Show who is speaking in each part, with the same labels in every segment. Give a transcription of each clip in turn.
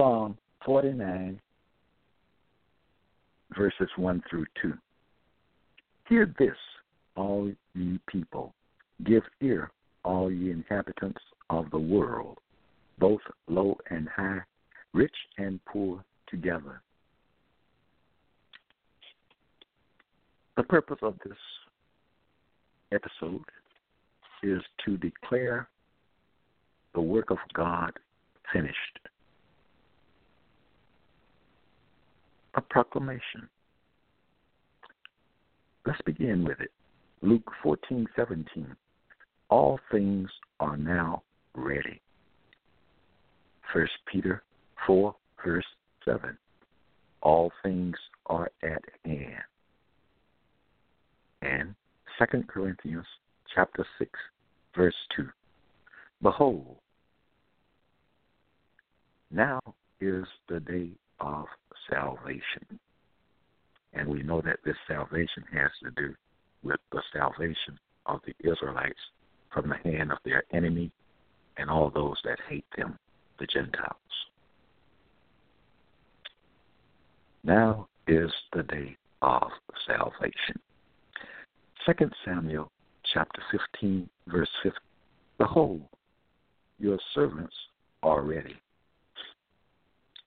Speaker 1: Psalm 49, verses 1 through 2. Hear this, all ye people. Give ear, all ye inhabitants of the world, both low and high, rich and poor together. The purpose of this episode is to declare the work of God finished. A proclamation. Let's begin with it. Luke 14:17. All things are now ready. 1 Peter 4 verse 7. All things are at hand. And 2 Corinthians chapter 6 verse 2. Behold, now is the day of salvation. And we know that this salvation has to do with the salvation of the Israelites from the hand of their enemy and all those that hate them, the Gentiles. Now is the day of salvation. Second Samuel chapter 15, verse 15. Behold, your servants are ready.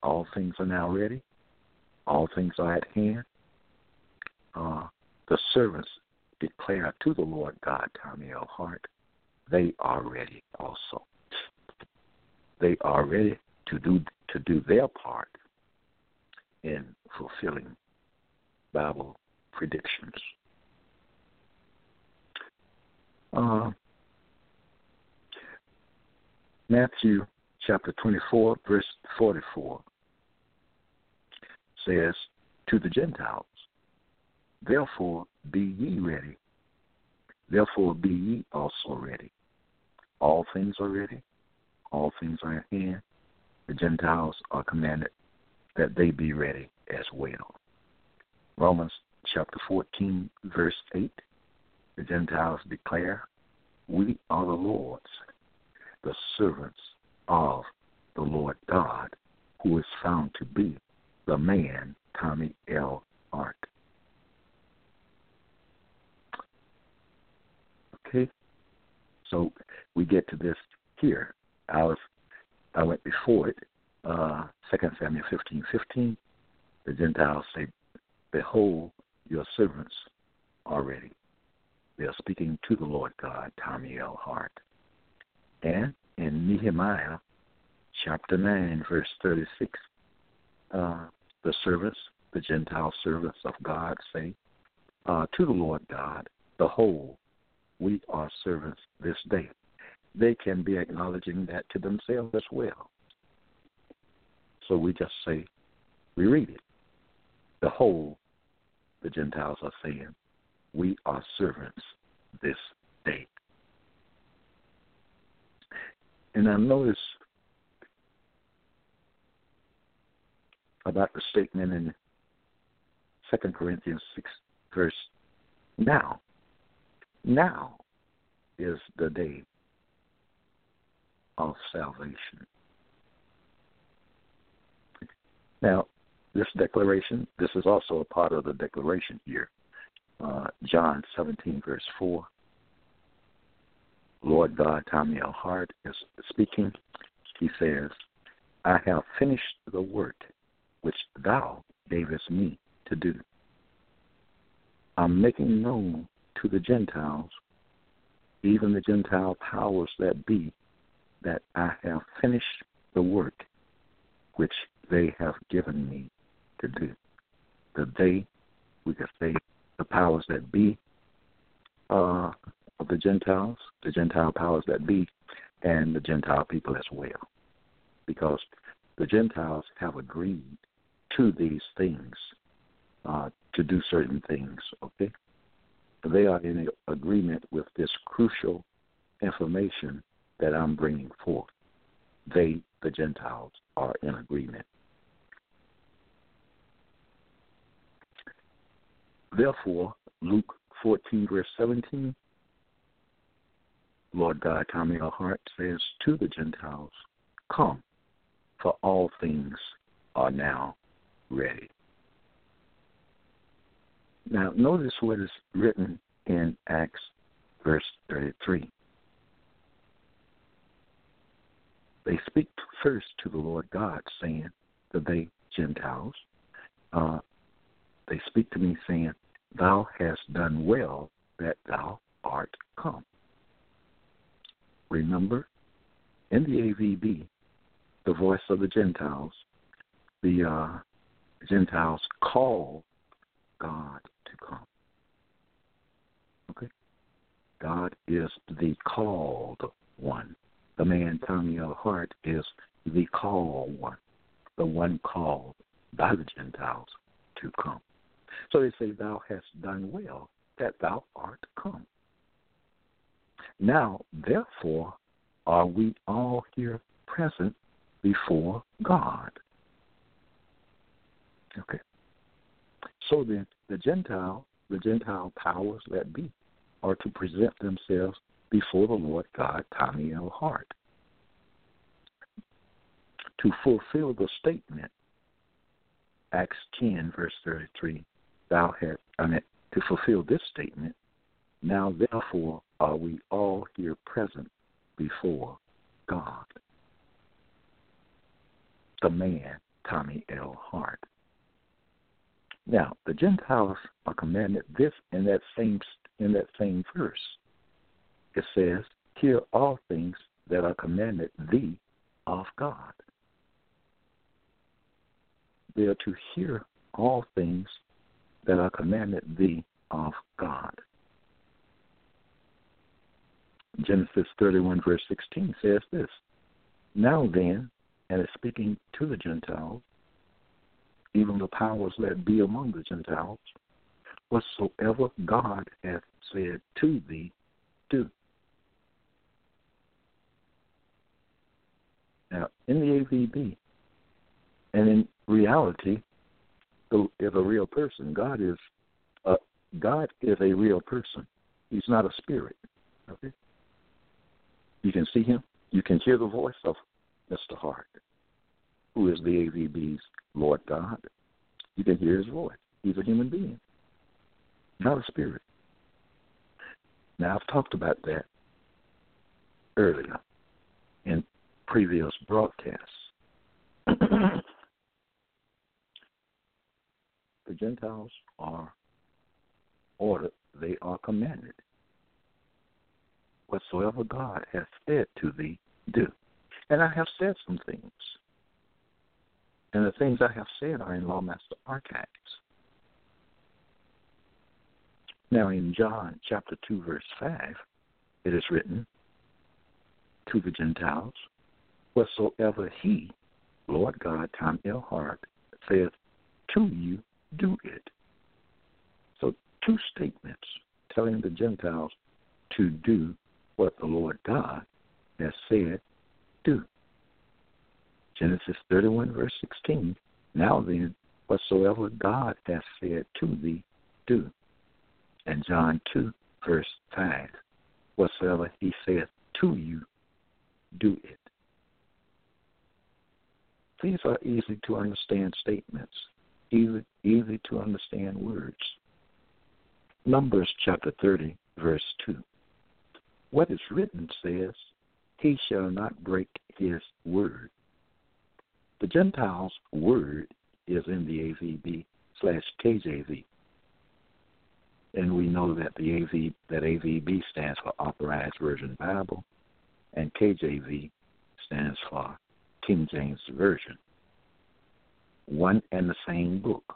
Speaker 1: All things are now ready. All things are at hand. Uh, the servants declare to the Lord God, Tommy L. Hart, they are ready also. They are ready to do to do their part in fulfilling Bible predictions. Uh, Matthew chapter 24, verse 44 says to the Gentiles, Therefore be ye ready. Therefore be ye also ready. All things are ready. All things are at hand. The Gentiles are commanded that they be ready as well. Romans chapter 14, verse 8. The Gentiles declare, We are the Lord's, the servants of the Lord God, who is found to be the man, Tommy L. Hart. Okay, so we get to this here. I was, I went before it. Uh, Second Samuel fifteen fifteen. The Gentiles say, "Behold, your servants are ready." They are speaking to the Lord God, Tommy L. Hart. And in Nehemiah chapter 9, verse 36, uh, the servants, the Gentile servants of God, say uh, to the Lord God, the whole, we are servants this day. They can be acknowledging that to themselves as well. So we just say, we read it. The whole, the Gentiles are saying, we are servants this day. And I notice about the statement in Second Corinthians six verse now. Now is the day of salvation. Now, this declaration, this is also a part of the declaration here. Uh, John 17, verse 4. Lord God, Tommy L. Hart is speaking. He says, I have finished the work which thou gavest me to do. I'm making known to the Gentiles, even the Gentile powers that be, that I have finished the work which they have given me to do. The they, we could say, the powers that be uh, of the Gentiles, the Gentile powers that be, and the Gentile people as well. Because the Gentiles have agreed to these things, uh, to do certain things, okay? They are in agreement with this crucial information that I'm bringing forth. They, the Gentiles, are in agreement. Therefore, Luke 14, verse 17, Lord God, Tommy Hart says to the Gentiles, Come, for all things are now ready. Now, notice what is written in Acts, verse 33. They speak first to the Lord God, saying that they, Gentiles, uh, they speak to me, saying, Thou hast done well that thou art come. Remember, in the AVB, the voice of the Gentiles, the uh, Gentiles call God to come. Okay? God is the called one. The man Tommy L. Hart is the called one, the one called by the Gentiles to come. So they say, Thou hast done well that thou art come. Now, therefore, are we all here present before God? Okay. So then, the Gentile, the Gentile powers that be, are to present themselves before the Lord God, Tommy L. Hart, to fulfill the statement, Acts 10, verse 33, thou hast, I mean, to fulfill this statement, now therefore are we all here present before God. The man, Tommy L. Hart. Now, the Gentiles are commanded this in that same in that same verse. It says, "Hear all things that are commanded thee of God." They are to hear all things that are commanded thee of God. Genesis 31, verse 16 says this Now then, and is speaking to the Gentiles, even the powers that be among the Gentiles, whatsoever God hath said to thee, do. Now, in the AVB, and in reality, is a real person. God is a, God is a real person. He's not a spirit. Okay. You can see him. You can hear the voice of Mr. Hart, who is the AVB's Lord God. You can hear his voice. He's a human being, not a spirit. Now, I've talked about that earlier in previous broadcasts. the Gentiles are ordered, they are commanded whatsoever God hath said to thee, do. And I have said some things. And the things I have said are in Lawmaster Archives. Now, in John chapter 2, verse 5, it is written, To the Gentiles, whatsoever he, Lord God, Tom L. Hart, saith to you, do it. So, two statements telling the Gentiles to do what the Lord God has said, do. Genesis 31, verse 16. Now then, whatsoever God hath said to thee, do. And John 2, verse 5. Whatsoever he saith to you, do it. These are easy to understand statements, easy, easy to understand words. Numbers chapter 30, verse 2. What is written says, He shall not break his word. The Gentiles word is in the AVB slash KJV. And we know that the AV that AVB stands for Authorized Version Bible and KJV stands for King James Version. One and the same book.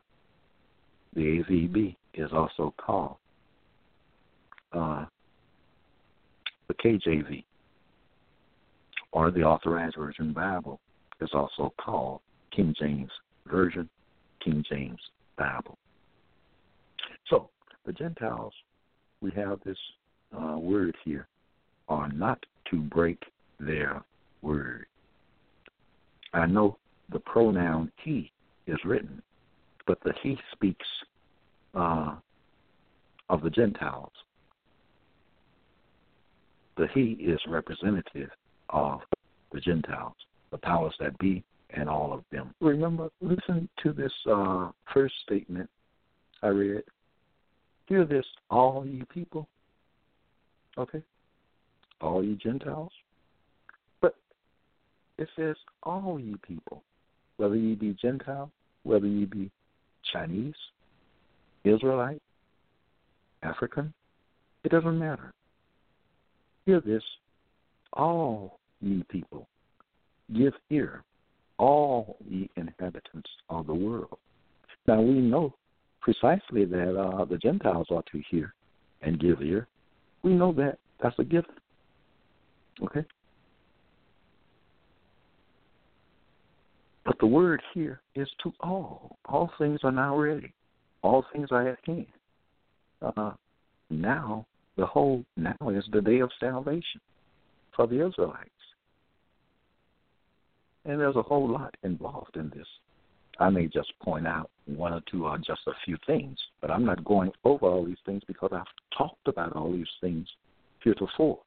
Speaker 1: The AVB is also called uh, the KJV, or the Authorized Version Bible, is also called King James Version, King James Bible. So, the Gentiles, we have this uh, word here, are not to break their word. I know the pronoun he is written, but the he speaks uh, of the Gentiles. The he is representative of the Gentiles, the powers that be, and all of them. Remember, listen to this uh, first statement I read. Hear this, all you people. Okay? All you Gentiles. But it says, all you people, whether you be Gentile, whether you be Chinese, Israelite, African, it doesn't matter. Hear this, all ye people, give ear, all the inhabitants of the world. Now we know precisely that uh, the Gentiles ought to hear and give ear. We know that that's a gift. Okay? But the word here is to all. All things are now ready. All things are at hand. Uh, now, the whole now is the day of salvation for the Israelites. And there's a whole lot involved in this. I may just point out one or two or just a few things, but I'm not going over all these things because I've talked about all these things heretofore.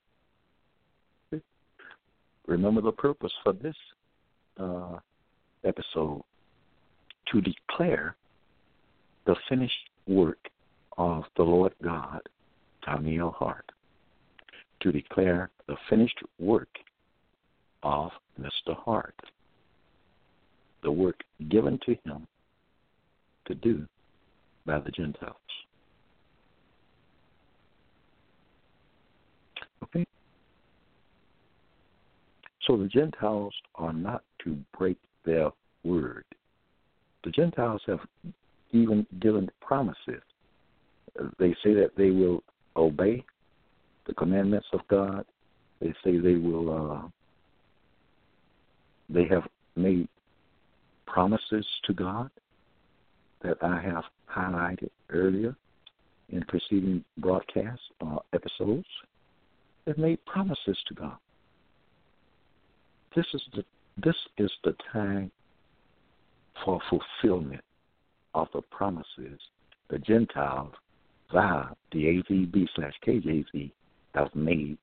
Speaker 1: Remember the purpose for this uh, episode to declare the finished work of the Lord God, Tommy L. Hart, to declare the finished work of Mr. Hart, the work given to him to do by the Gentiles. Okay? So the Gentiles are not to break their word. The Gentiles have even given promises. They say that they will obey the commandments of God. They say they will. Uh, They have made promises to God that I have highlighted earlier in preceding broadcast uh, episodes. They've made promises to God. This is the this is the time for fulfillment of the promises the Gentiles via the AVB slash KJV have made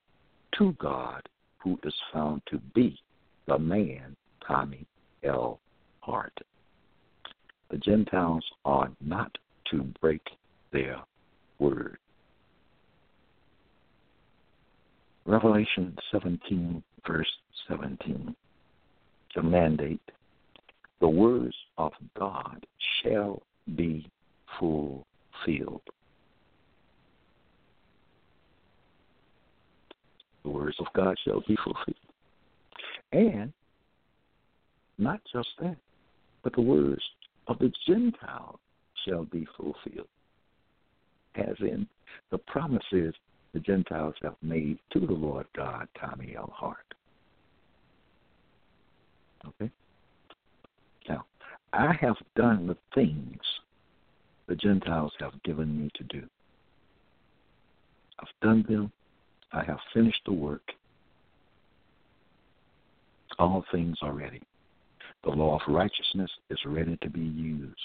Speaker 1: to God, who is found to be the man Tommy L. Hart. The Gentiles are not to break their word. Revelation 17, verse 17 the mandate, the words of God shall be fulfilled. The words of God shall be fulfilled. And not just that, but the words of the Gentiles shall be fulfilled. As in the promises the Gentiles have made to the Lord God, Tommy L. Hart. Okay? Now, I have done the things the Gentiles have given me to do. I've done them. I have finished the work. All things are ready. The law of righteousness is ready to be used.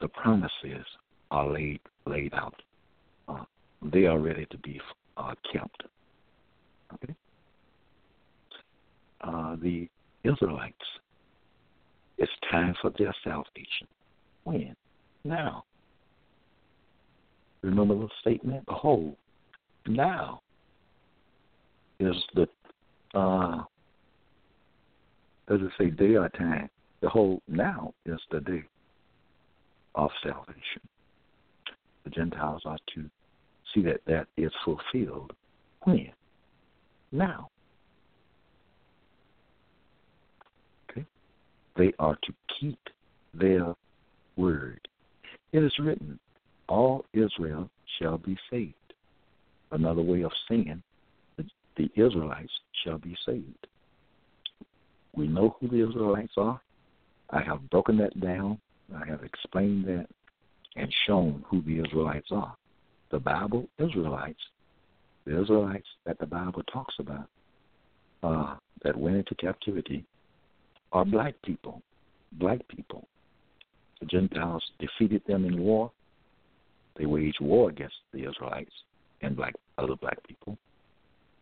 Speaker 1: The promises are laid laid out. Uh, they are ready to be uh, kept. Okay. Uh, the Israelites. It's time for their salvation. When? Now. Remember the statement? Behold, now is the uh, Does it say day or time? The whole now is the day of salvation. The Gentiles are to see that that is fulfilled when? Now. Okay? They are to keep their word. It is written, All Israel shall be saved. Another way of saying, the Israelites shall be saved. We know who the Israelites are. I have broken that down. I have explained that and shown who the Israelites are. The Bible Israelites, the Israelites that the Bible talks about, uh, that went into captivity, are black people. Black people. The Gentiles defeated them in war. They waged war against the Israelites and black other black people,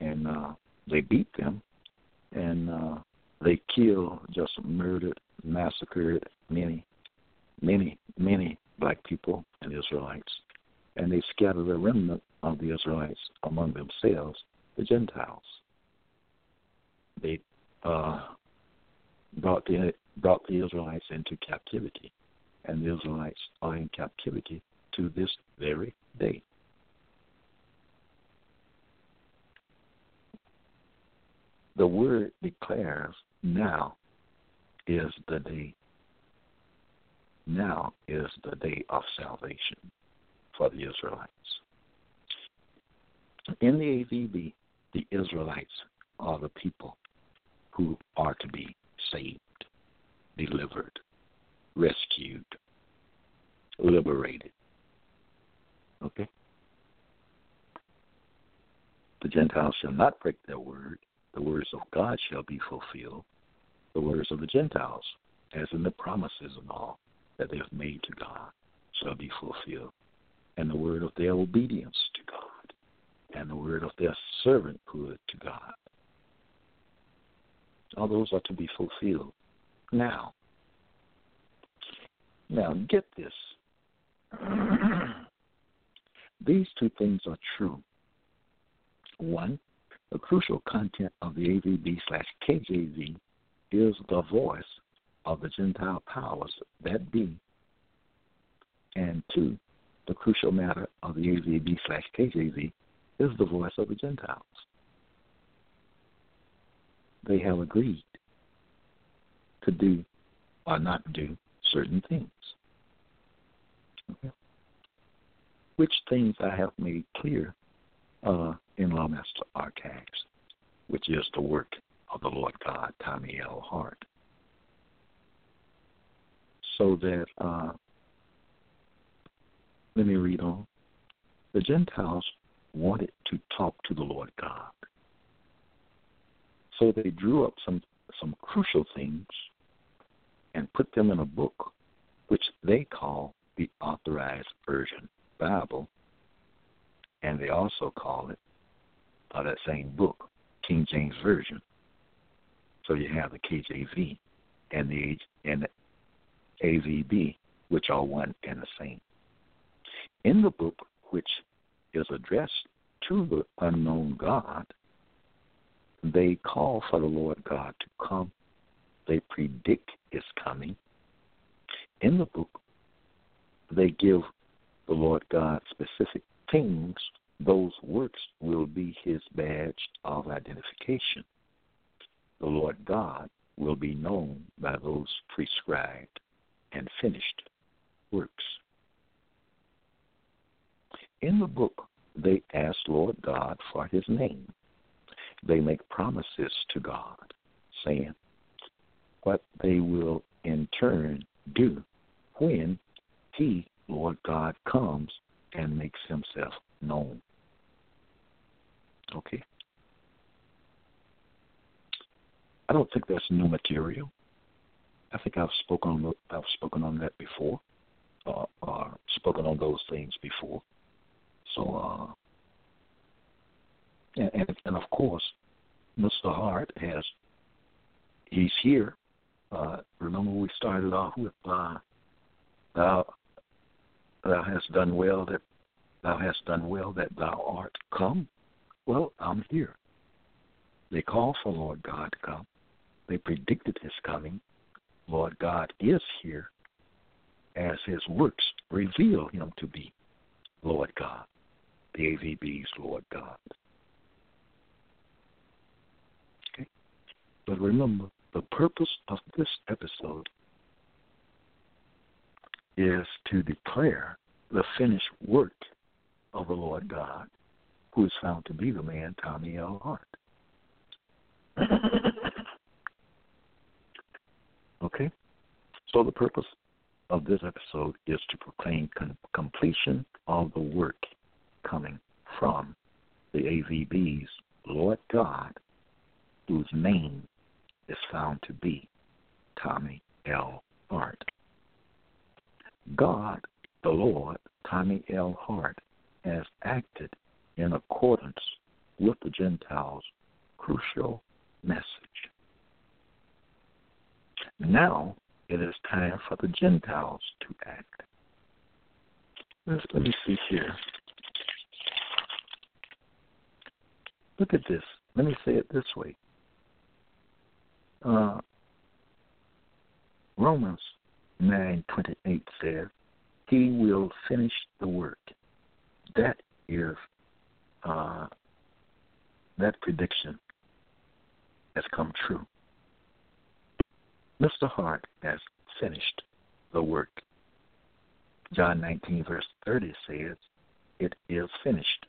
Speaker 1: and uh, they beat them, and uh, they killed, just murdered, massacred many, many, many black people and Israelites, and they scattered a remnant of the Israelites among themselves, the Gentiles. They uh, brought the brought the Israelites into captivity, and the Israelites are in captivity to this very day. The word declares now is the day. Now is the day of salvation for the Israelites. In the AVB, the Israelites are the people who are to be saved, delivered, rescued, liberated. Okay? The Gentiles shall not break their word. The words of God shall be fulfilled. The words of the Gentiles, as in the promises and all that they have made to God, shall be fulfilled. And the word of their obedience to God, and the word of their servanthood to God. All those are to be fulfilled now. Now, get this. These two things are true. One, the crucial content of the AVB slash KJV is the voice of the Gentile powers that be. And two, the crucial matter of the AVB slash KJV is the voice of the Gentiles. They have agreed to do or not do certain things. Okay. Which things I have made clear uh, in Lawmaster Archives, which is the work of the Lord God, Tommy L. Hart. So that, uh, let me read on. The Gentiles wanted to talk to the Lord God. So they drew up some, some crucial things and put them in a book which they call the Authorized Version Bible, and they also call it uh, that same book, King James Version. So you have the KJV and the and the AVB, which are one and the same. In the book, which is addressed to the unknown God, they call for the Lord God to come. They predict his coming. In the book, they give the Lord God specific things, those works will be his badge of identification. The Lord God will be known by those prescribed and finished works. In the book, they ask Lord God for his name. They make promises to God, saying what they will in turn do when he Lord God comes and makes himself known. Okay. I don't think that's new material. I think I've spoken on I've spoken on that before, uh, or spoken on those things before. So, uh, and, and, and of course, Mr. Hart has he's here. Uh, remember we started off with uh, thou thou hast done well that thou hast done well that thou art come. Well, I'm here. They call for Lord God to come. they predicted his coming. Lord God is here as his works reveal him to be Lord God, the AVB's Lord God. Okay? But remember, the purpose of this episode is to declare the finished work of the Lord mm-hmm. God, who is found to be the man Tommy L. Hart. okay? So the purpose of this episode is to proclaim con- completion of the work coming from the AVB's Lord God, whose name is found to be Tommy L. Hart. God, the Lord, Tommy L. Hart, has acted in accordance with the Gentiles' crucial message. Now it is time for the Gentiles to act. Let me see here. Look at this. Let me say it this way. Uh, Romans nine twenty eight says, "He will finish the work." That is uh, that prediction has come true. Mr. Hart has finished the work. John 19, verse 30 says, It is finished.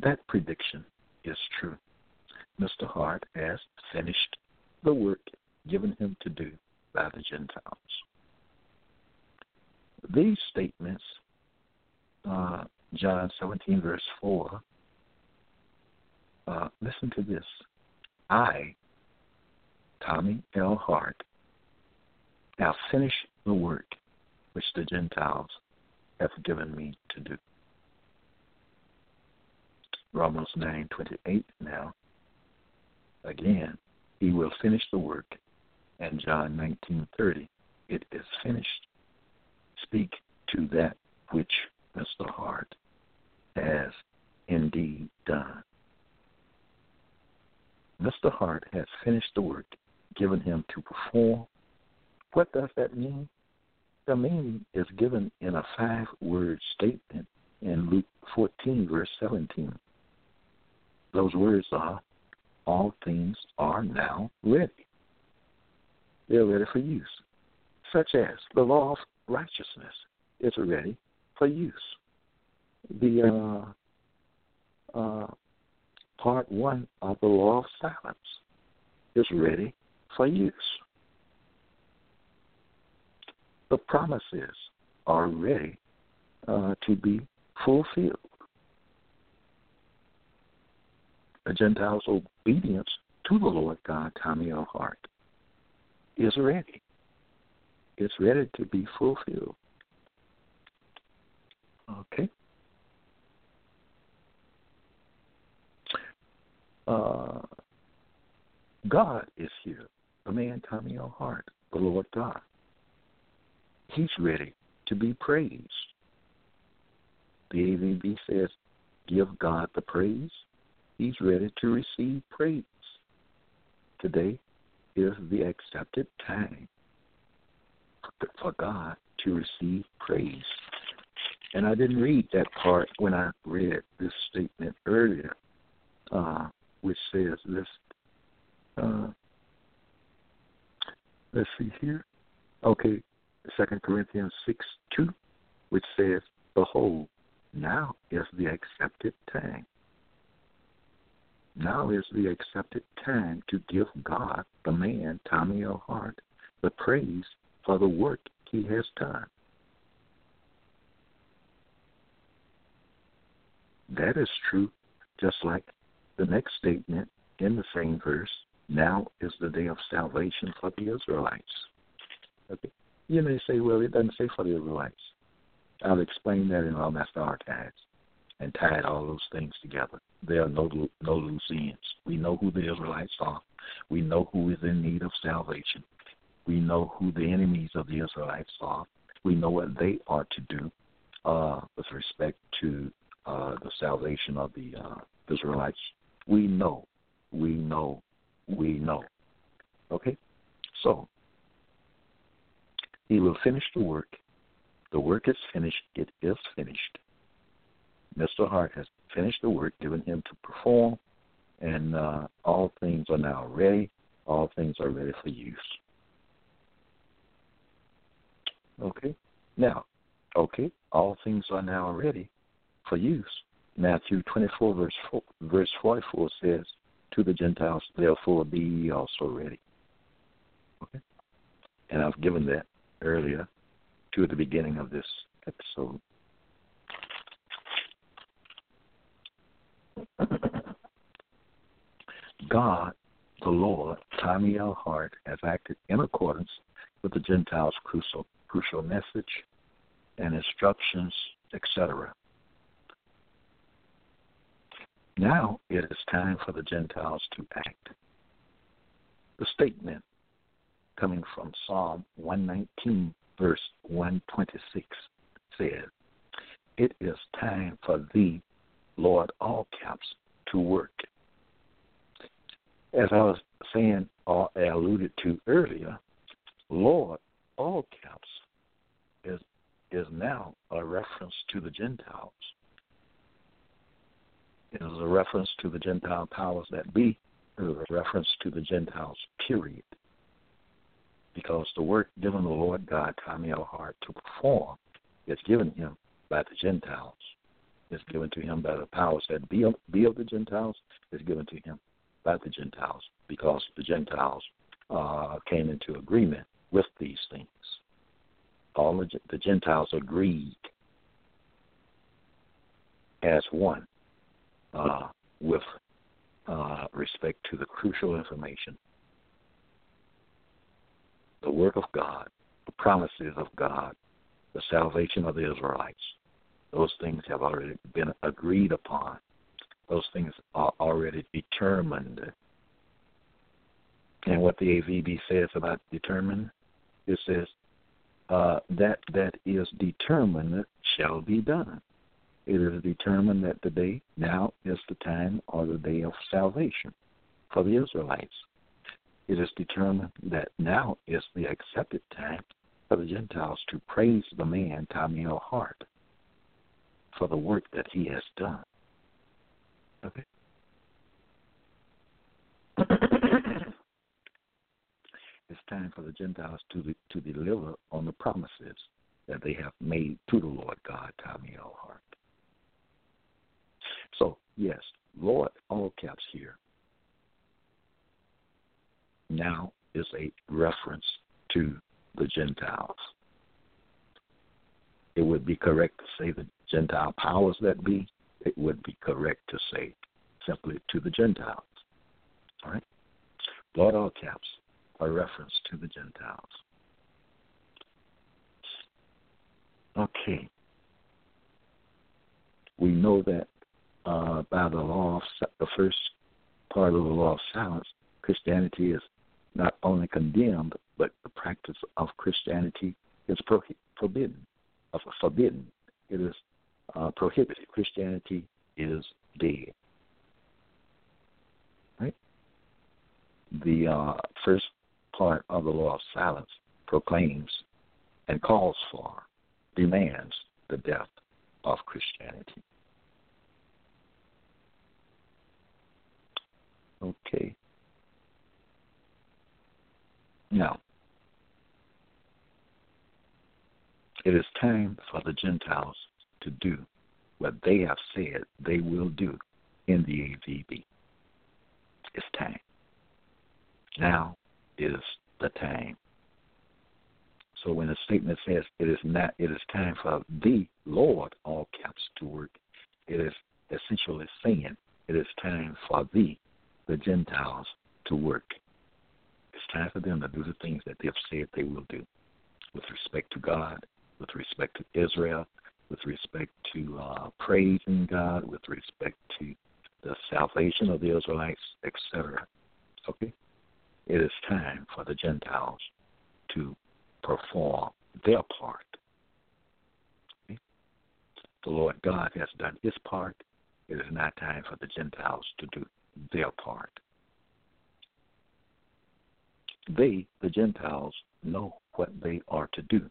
Speaker 1: That prediction is true. Mr. Hart has finished the work given him to do by the Gentiles. These statements, uh, John 17, verse 4, uh, listen to this. I, Tommy L. Hart, now finish the work which the Gentiles have given me to do. Romans 9:28 now. Again, he will finish the work. And John 19:30, it is finished. Speak to that which Mr. Hart has indeed done. Mr. Hart has finished the work given him to perform. What does that mean? The meaning is given in a five word statement in Luke 14, verse 17. Those words are all things are now ready. They're ready for use, such as the law of righteousness is ready for use. The uh, uh, part one of the law of silence is ready for use. The promises are ready uh, to be fulfilled. The Gentiles' obedience to the Lord God, Tommy L. Hart, is ready. It's ready to be fulfilled. Okay. Uh, God is here. The man Tommy L. Hart, the Lord God. He's ready to be praised. The AVB says, give God the praise. He's ready to receive praise. Today is the accepted time for God to receive praise. And I didn't read that part when I read this statement earlier, uh, which says this. Uh, let's see here. Okay, Second Corinthians six two, which says, "Behold, now is the accepted time. Now is the accepted time to give God, the man Tommy L. Hart, the praise for the work he has done." That is true, just like the next statement in the same verse. Now is the day of salvation for the Israelites. Okay. You may say, well, it doesn't say for the Israelites. I'll explain that in Lawmaster Archives and tied all those things together. There are no no loose ends. We know who the Israelites are. We know who is in need of salvation. We know who the enemies of the Israelites are. We know what they are to do uh, with respect to uh, the salvation of the uh, Israelites. We know, we know, we know. Okay? So, he will finish the work. The work is finished. It is finished. Mr. Hart has finished the work given him to perform, and uh, all things are now ready. All things are ready for use. Okay? Now, okay, all things are now ready for use. Matthew 24, verse, 4, verse 44 says, To the Gentiles, therefore be ye also ready. Okay? And I've given that earlier to the beginning of this episode. God, the Lord, L. Hart, has acted in accordance with the Gentiles' crucial, crucial message and instructions, etc. Now it is time for the Gentiles to act. The statement coming from Psalm 119, verse 126 says, It is time for thee, Lord, all caps, to work. As I was saying or alluded to earlier, Lord, all caps, is is now a reference to the Gentiles. It is a reference to the Gentile powers that be. It is a reference to the Gentiles, period. Because the work given the Lord God, Tommy L. To perform is given him by the Gentiles. It's given to him by the powers that be of, be of the Gentiles. It's given to him by the Gentiles because the Gentiles uh, came into agreement with these things. All the, Gentiles agreed as one uh, with uh, respect to the crucial information the work of God, the promises of God, the salvation of the Israelites. Those things have already been agreed upon. Those things are already determined. And what the AVB says about determined, it says uh, that that is determined shall be done. It is determined that the day now is the time or the day of salvation for the Israelites. It is determined that now is the accepted time for the Gentiles to praise the man Tommy L. Hart for the work that he has done. Okay. it's time for the Gentiles to to deliver on the promises that they have made to the Lord God, Tommy L. Hart. So, yes, Lord, all caps here, now is a reference to the Gentiles. It would be correct to say the Gentile powers that be. It would be correct to say simply to the Gentiles. All right? Lord, all caps, a reference to the Gentiles. Okay. We know that uh, by the law of the first part of the law of silence, Christianity is not only condemned, but the practice of Christianity is pro- forbidden. Of forbidden, it is uh, prohibited. Christianity is dead. Right. The uh, first part of the law of silence proclaims and calls for, demands the death of Christianity. Okay. Now, it is time for the Gentiles to do what they have said they will do in the AVB. It's time. Now is the time. So when the statement says it is not it is time for the Lord, all caps to work, it is essentially saying it is time for the the Gentiles to work. It's time for them to do the things that they have said they will do with respect to God, with respect to Israel, with respect to uh, praising God, with respect to the salvation of the Israelites, etc. Okay? It is time for the Gentiles to perform their part. The Lord God has done his part. It is now time for the Gentiles to do their part. they, the Gentiles, know what they are to do.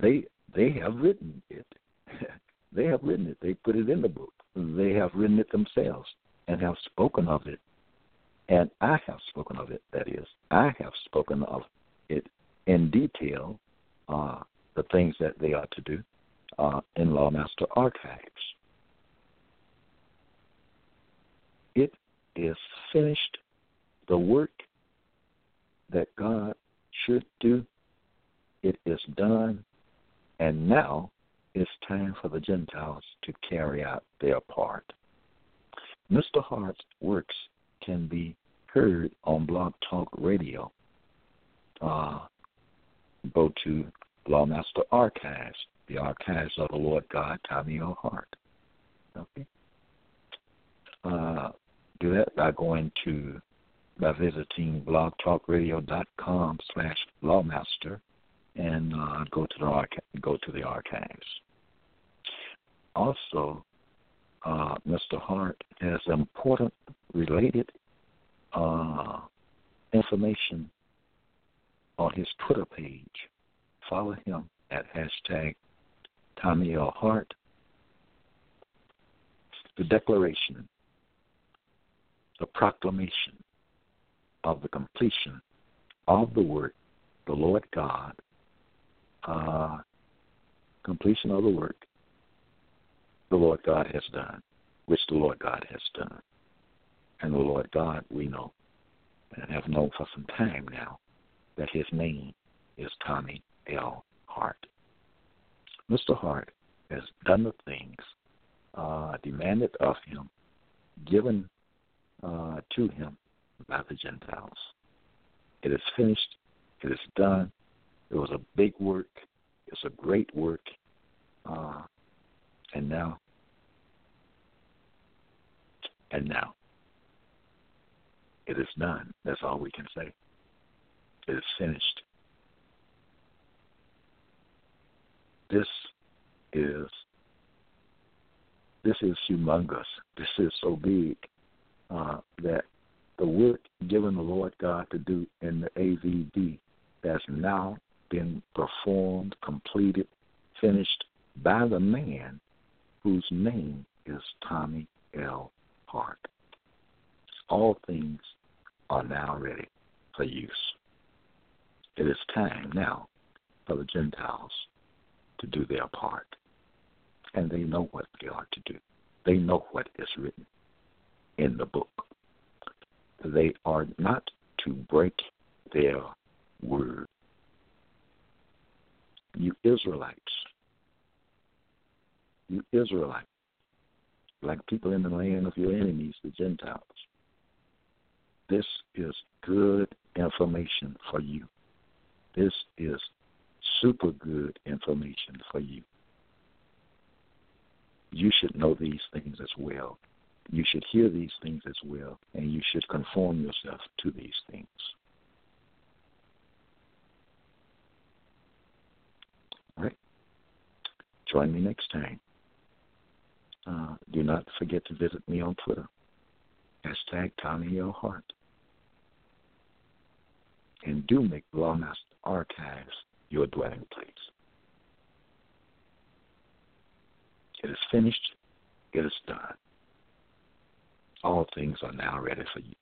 Speaker 1: They they have written it. they have written it. They put it in the book. They have written it themselves and have spoken of it. And I have spoken of it, that is. I have spoken of it in detail, uh, the things that they are to do uh, in Lawmaster Archives. It is finished. The work that God should do, it is done. And now it's time for the Gentiles to carry out their part. Mr. Hart's works can be heard on Blog Talk Radio. Uh, go to Lawmaster Archives, the archives of the Lord God, Tommy L. Hart. Okay. Uh, do that by going to by visiting blogtalkradio.com slash lawmaster and uh, go to the archi- go to the archives. Also, uh, Mr. Hart has important related uh, information on his Twitter page. Follow him at hashtag Tommy L. Hart. The declaration, the proclamation of the completion of the work the Lord God, uh, completion of the work the Lord God has done, which the Lord God has done. And the Lord God, we know, and have known for some time now, that his name is Tommy L. Hart. Mr. Hart has done the things uh, demanded of him, given uh, to him by the Gentiles. It is finished. It is done. It was a big work. It's a great work. Uh, and now, and now, it is done. That's all we can say. It is finished. This is this is humongous. This is so big uh, that the work given the Lord God to do in the AVD has now been performed, completed, finished by the man whose name is Tommy L. Hart. All things are now ready for use. It is time now for the Gentiles to do their part. And they know what they are to do. They know what is written in the book. They are not to break their word. You Israelites, you Israelites, like people in the land of your enemies, the Gentiles, this is good information for you. This is super good information for you. You should know these things as well. You should hear these things as well, and you should conform yourself to these things. All right? Join me next time. Uh, do not forget to visit me on Twitter. Hashtag Tommy L. Hart. And do make Lawmaster Archives your dwelling place. It is finished. It is done. All things are now ready for use.